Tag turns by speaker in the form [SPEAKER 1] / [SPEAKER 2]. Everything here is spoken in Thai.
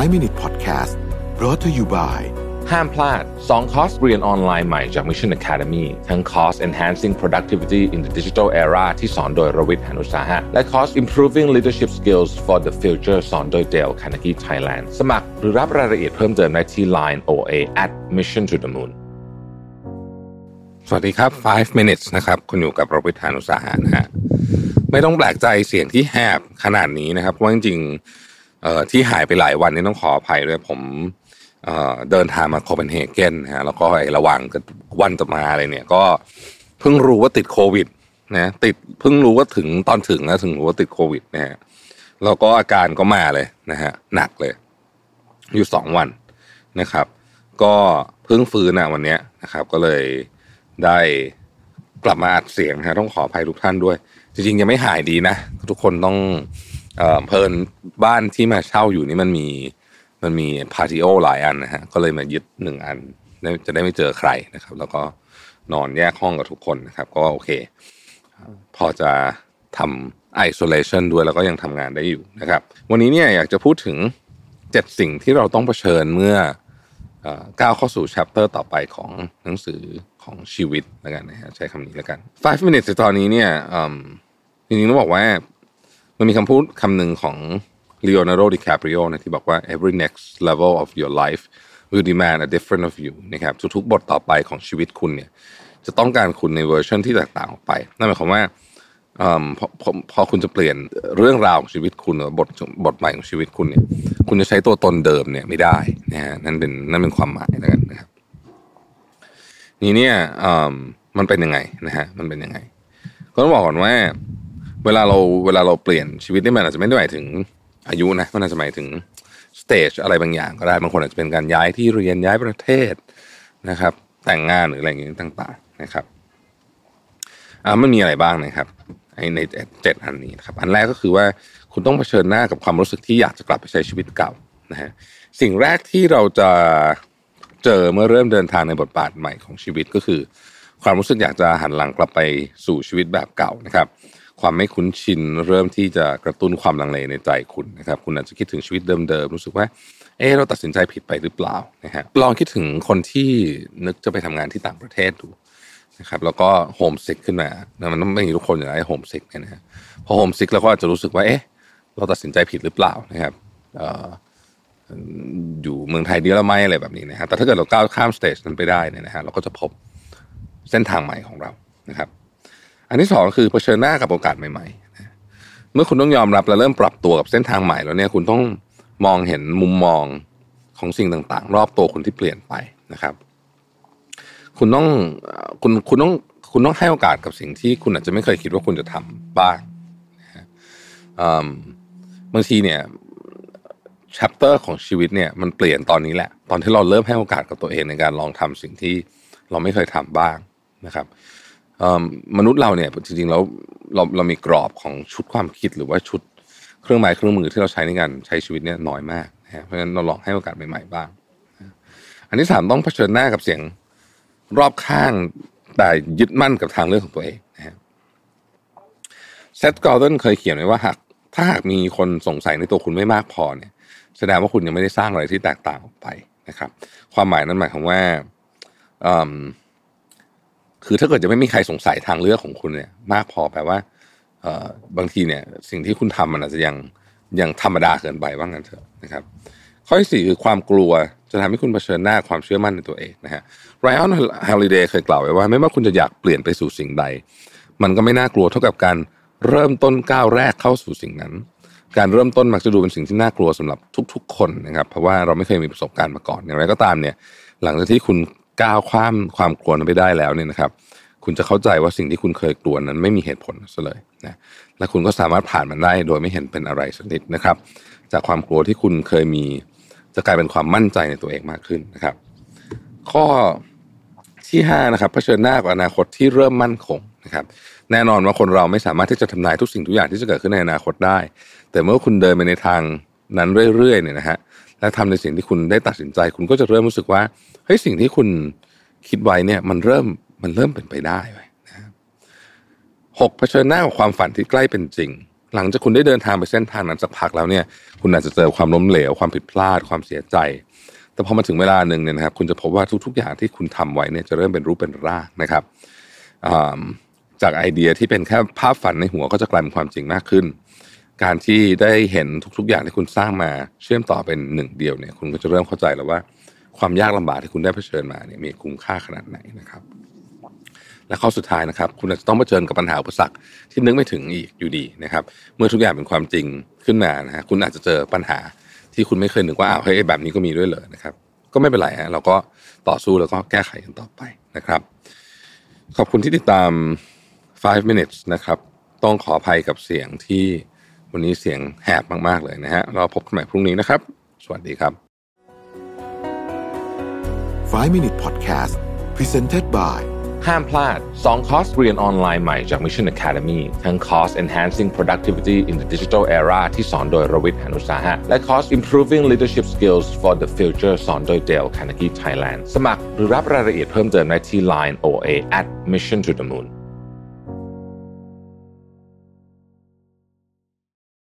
[SPEAKER 1] 5 Minute Podcast brought to you by
[SPEAKER 2] ห้ามพลาด 2 คอร์สเรียนออนไลน์ใหม่จาก Mission Academy ทั้งคอร์ส Enhancing Productivity in the Digital Era ที่สอนโดยรวิทย์หานุสาหะ และคอร์ส Improving Leadership Skills for the Future สอนโดย Dale Carnegie Thailand สมัครหรือรับรายละเอียดเพิ่มเติมได้ที่ Line OA at Mission to the Moon
[SPEAKER 3] สวัสดีครับ 5 minutes นะครับ คุณอยู่กับรวิทยานุสาหะนะฮะ ไม่ต้องแปลกใจเสียงที่แหบขนาดนี้นะครับ เพราะว่าจริงๆเอ่อ ที่หายไปหลายวันนี่ต้องขออภัยด้วยผมเเดินทางมาโคเปนเฮเกนนะฮะแล้วก็ไอ้ระหว่างวันจะมาอะไรเนี่ย ก็เพิ่งรู้ว่าติดโควิดนะติดเพิ่งรู้ว่าถึงตอนถึงนะถึงรู้ว่าติดโควิดนะฮะแล้วก็อาการก็มาเลยนะฮะหนักเลย อยู่สองวันนะครับ ก็เพิ่งฟื้นนะวันเนี้ยนะครับ ก็เลยได้กลับมาอัดเสียงนะต้องขออภัยทุกท่านด้วย จริงๆยังไม่หายดีนะ ทุกคนต้อง เพลินบ้านที่มาเช่าอยู่นี่มันมีมันมีพาติโอหลายอันนะฮะก็เลยมายึดหนึ่งอันจะได้ไม่เจอใครนะครับ แล้วก็นอนแยกห้องกับทุกคนนะครับ ก็โอเค พอจะทำ isolation ด้วยแล้วก็ยังทำงานได้อยู่นะครับ วันนี้เนี่ยอยากจะพูดถึงเจ็ดสิ่งที่เราต้องเผชิญเมื่อก้าวเข้าสู่ chapter ต่อไปของหนังสือของชีวิตแล้วกันนะฮะใช้คำนี้แล้วกัน five minutes ตอนนี้เนี่ยจริงๆต้องบอกว่า มันมีคำพูดคำหนึ่งของ Leonardo DiCaprio นะที่บอกว่า every next level of your life will demand a different of you นะครับทุกๆบทต่อไปของชีวิตคุณเนี่ย จะต้องการคุณในเวอร์ชันที่แตกต่างออกไปนั่นหมายความว่าอพอพอพอคุณจะเปลี่ยนเรื่องราวของชีวิตคุณหรือบทบทใหม่ของชีวิตคุณเนี่ย คุณจะใช้ตัวตนเดิมเนี่ยไม่ได้นะฮะนั่นเป็นนั่นเป็นความหมายแล้วกันนะครับ นี่เนี่ยมันเป็นยังไงนะฮะมันเป็นยังไง ก็ต้องบอกก่อนว่า เวลาเราเวลาเราเปลี่ยนชีวิตนี่มันอาจจะไม่ได้หมายถึงอายุนะมันอาจจะหมายถึงสเตจอะไรบางอย่างก็ได้บางคนอาจจะเป็นการย้ายที่เรียนย้ายประเทศนะครับ แต่งงานหรืออะไรอย่างเงี้ยต่าง ๆ นะครับอ่ามันมีอะไรบ้างนะครับในเจ็ดอันนี้นะครับอันแรกก็คือว่าคุณต้องเผชิญหน้ากับความรู้สึกที่อยากจะกลับไปใช้ชีวิตเก่านะฮะสิ่งแรกที่เราจะเจอเมื่อเริ่มเดินทางในบทบาทใหม่ของชีวิตก็คือ ความรู้สึกอยากจะหันหลังกลับไปสู่ชีวิตแบบเก่านะครับ ความไม่คุ้นชินเริ่มที่จะกระตุ้นความลังเลในใจคุณนะครับ คุณอาจจะคิดถึงชีวิตเดิมๆรู้สึกว่า เออเราตัดสินใจผิดไปหรือเปล่านะฮะลองคิดถึงคนที่นึกจะไปทำงานที่ต่างประเทศดูนะครับ แล้วก็homesick ขึ้นมานะมันต้องไม่มีทุกคนอยู่แล้วไอ้ homesick เนี่ยนะฮะพอ homesick แล้วก็อาจจะรู้สึกว่าเอ๊ะเราตัดสินใจผิดหรือเปล่านะครับเอ่ออยู่เมืองไทยดีแล้วไหมอะไรแบบนี้นะฮะแต่ถ้าเกิดเราก้าวข้าม stage นั้นไปได้เนี่ยนะฮะเราก็จะพบเส้นทางใหม่ของเรานะครับ อันที่สองคือเผชิญหน้ากับโอกาสใหม่ๆ เมื่อคุณต้องยอมรับและเริ่มปรับตัวกับเส้นทางใหม่แล้วเนี่ยคุณต้องมองเห็นมุมมองของสิ่งต่างๆ รอบตัวคุณที่เปลี่ยนไปนะครับ คุณต้องคุณคุณต้องคุณต้องให้โอกาสกับสิ่งที่คุณอาจจะไม่เคยคิดว่าคุณจะทำบ้างนะฮะอืมบางทีเนี่ย chapter ของชีวิตเนี่ยมันเปลี่ยนตอนนี้แหละ ตอนที่เราเริ่มให้โอกาสกับตัวเองในการลองทำสิ่งที่เราไม่เคยทำบ้างนะครับ มนุษย์เราเนี่ยจริงๆแล้วเราเรามีกรอบของชุดความคิดหรือว่าชุดเครื่องไม้เครื่องมือที่เราใช้ในการใช้ชีวิตเนี่ยน้อยมากนะฮะเพราะฉะนั้นเราลองให้โอกาสใหม่ๆบ้าง อันที่สามต้องเผชิญหน้ากับเสียงรอบข้างแต่ยึดมั่นกับทางเลือกของตัวเองนะฮะเซตกอร์ดนเคยเขียนไว้ว่าหากถ้าหากมีคนสงสัยในตัวคุณไม่มากพอเนี่ย แสดงว่าคุณยังไม่ได้สร้างอะไรที่แตกต่างออกไปนะครับ ความหมายนั้นหมายความว่าอืม คือถ้าเกิดจะไม่มีใครสงสัยทางเลือกของคุณเนี่ย มากพอแปลว่าเอ่อบางทีเนี่ย สิ่งที่คุณทำมันอาจจะยังยังธรรมดาเกินไปว่างั้นเถอะนะครับ ข้อที่สี่คือความกลัวจะทำให้คุณเผชิญหน้าความเชื่อมั่นในตัวเองนะฮะไรอันฮาริเดย์เคยกล่าวไว้ว่า ไม่ว่าคุณจะอยากเปลี่ยนไปสู่สิ่งใด มันก็ไม่น่ากลัวเท่ากับการเริ่มต้นก้าวแรกเข้าสู่สิ่งนั้น การเริ่มต้นมักจะดูเป็นสิ่งที่น่ากลัวสำหรับทุก ๆ คนนะครับ เพราะว่าเราไม่เคยมีประสบการณ์มาก่อนอย่างไรก็ตามเนี่ย หลังจากที่คุณ ก้าวข้ามความกลัวนั้นไปได้แล้วเนี่ยนะครับ คุณจะเข้าใจว่าสิ่งที่คุณเคยกลัวนั้นไม่มีเหตุผลซะเลยนะและคุณก็สามารถผ่านมันได้โดยไม่เห็นเป็นอะไรสักนิดนะครับ จากความกลัวที่คุณเคยมีจะกลายเป็นความมั่นใจในตัวเองมากขึ้นนะครับ ข้อที่ห้านะครับเผชิญหน้ากับอนาคตที่เริ่มมั่นคงนะครับ แน่นอนว่าคนเราไม่สามารถที่จะทำนายทุกสิ่งทุกอย่างที่จะเกิดขึ้นในอนาคตได้ แต่เมื่อคุณเดินไปในทางนั้นเรื่อยๆเนี่ยนะฮะ และทำในสิ่งที่คุณได้ตัดสินใจ คุณก็จะเริ่มรู้สึกว่าเฮ้ยสิ่งที่คุณคิดไว้เนี่ย มันเริ่มมันเริ่มเป็นไปได้เว้ยนะฮะหกเผชิญหน้ากับความฝันที่ใกล้เป็นจริง หลังจากคุณได้เดินทางไปเส้นทางนั้นสักพักแล้วเนี่ย คุณอาจจะเจอความล้มเหลวความผิดพลาดความเสียใจ แต่พอมาถึงเวลาหนึ่งเนี่ยนะครับ คุณจะพบว่าทุก ๆ อย่างที่คุณทำไว้เนี่ยจะเริ่มเป็นรูปเป็นร่างนะครับจากไอเดียที่เป็นแค่ภาพฝันในหัวก็จะกลายเป็นความจริงมากขึ้น การที่ได้เห็นทุก ๆ อย่างที่คุณสร้างมาเชื่อมต่อเป็นหนึ่งเดียวเนี่ยคุณก็จะเริ่มเข้าใจแล้วว่า ความยากลำบากที่คุณได้เผชิญมาเนี่ยมีคุ้มค่าขนาดไหนนะครับ และข้อสุดท้ายนะครับ คุณอาจจะต้องเผชิญกับปัญหาอุปสรรคที่นึกไม่ถึงอีกอยู่ดีนะครับ เมื่อทุกอย่างเป็นความจริงขึ้นมานะฮะคุณอาจจะเจอปัญหาที่คุณไม่เคยนึกว่าอ้าวเฮ้ยแบบนี้ก็มีด้วยเลยนะครับ ก็ไม่เป็นไรฮะเราก็ต่อสู้แล้วก็แก้ไขกันต่อไปนะครับ ขอบคุณที่ติดตาม 5 minutes นะครับ ต้องขออภัยกับเสียงที่ วันนี้เสียงแหบมาก ๆ เลยนะฮะ เราพบกันใหม่พรุ่งนี้นะครับ สวัสดีครับ
[SPEAKER 1] 5 Minute Podcast Presented by
[SPEAKER 2] ห้ามพลาด 2 คอร์สเรียนออนไลน์ใหม่จาก Mission Academy ทั้งคอร์ส Enhancing Productivity in the Digital Era ที่สอนโดยรวิทย์หานุสาหะ และคอร์ส Improving Leadership Skills for the Future สอนโดย Dale Carnegie Thailand สมัครหรือรับรายละเอียดเพิ่มเติมได้ที่ Line OA at Mission to the Moon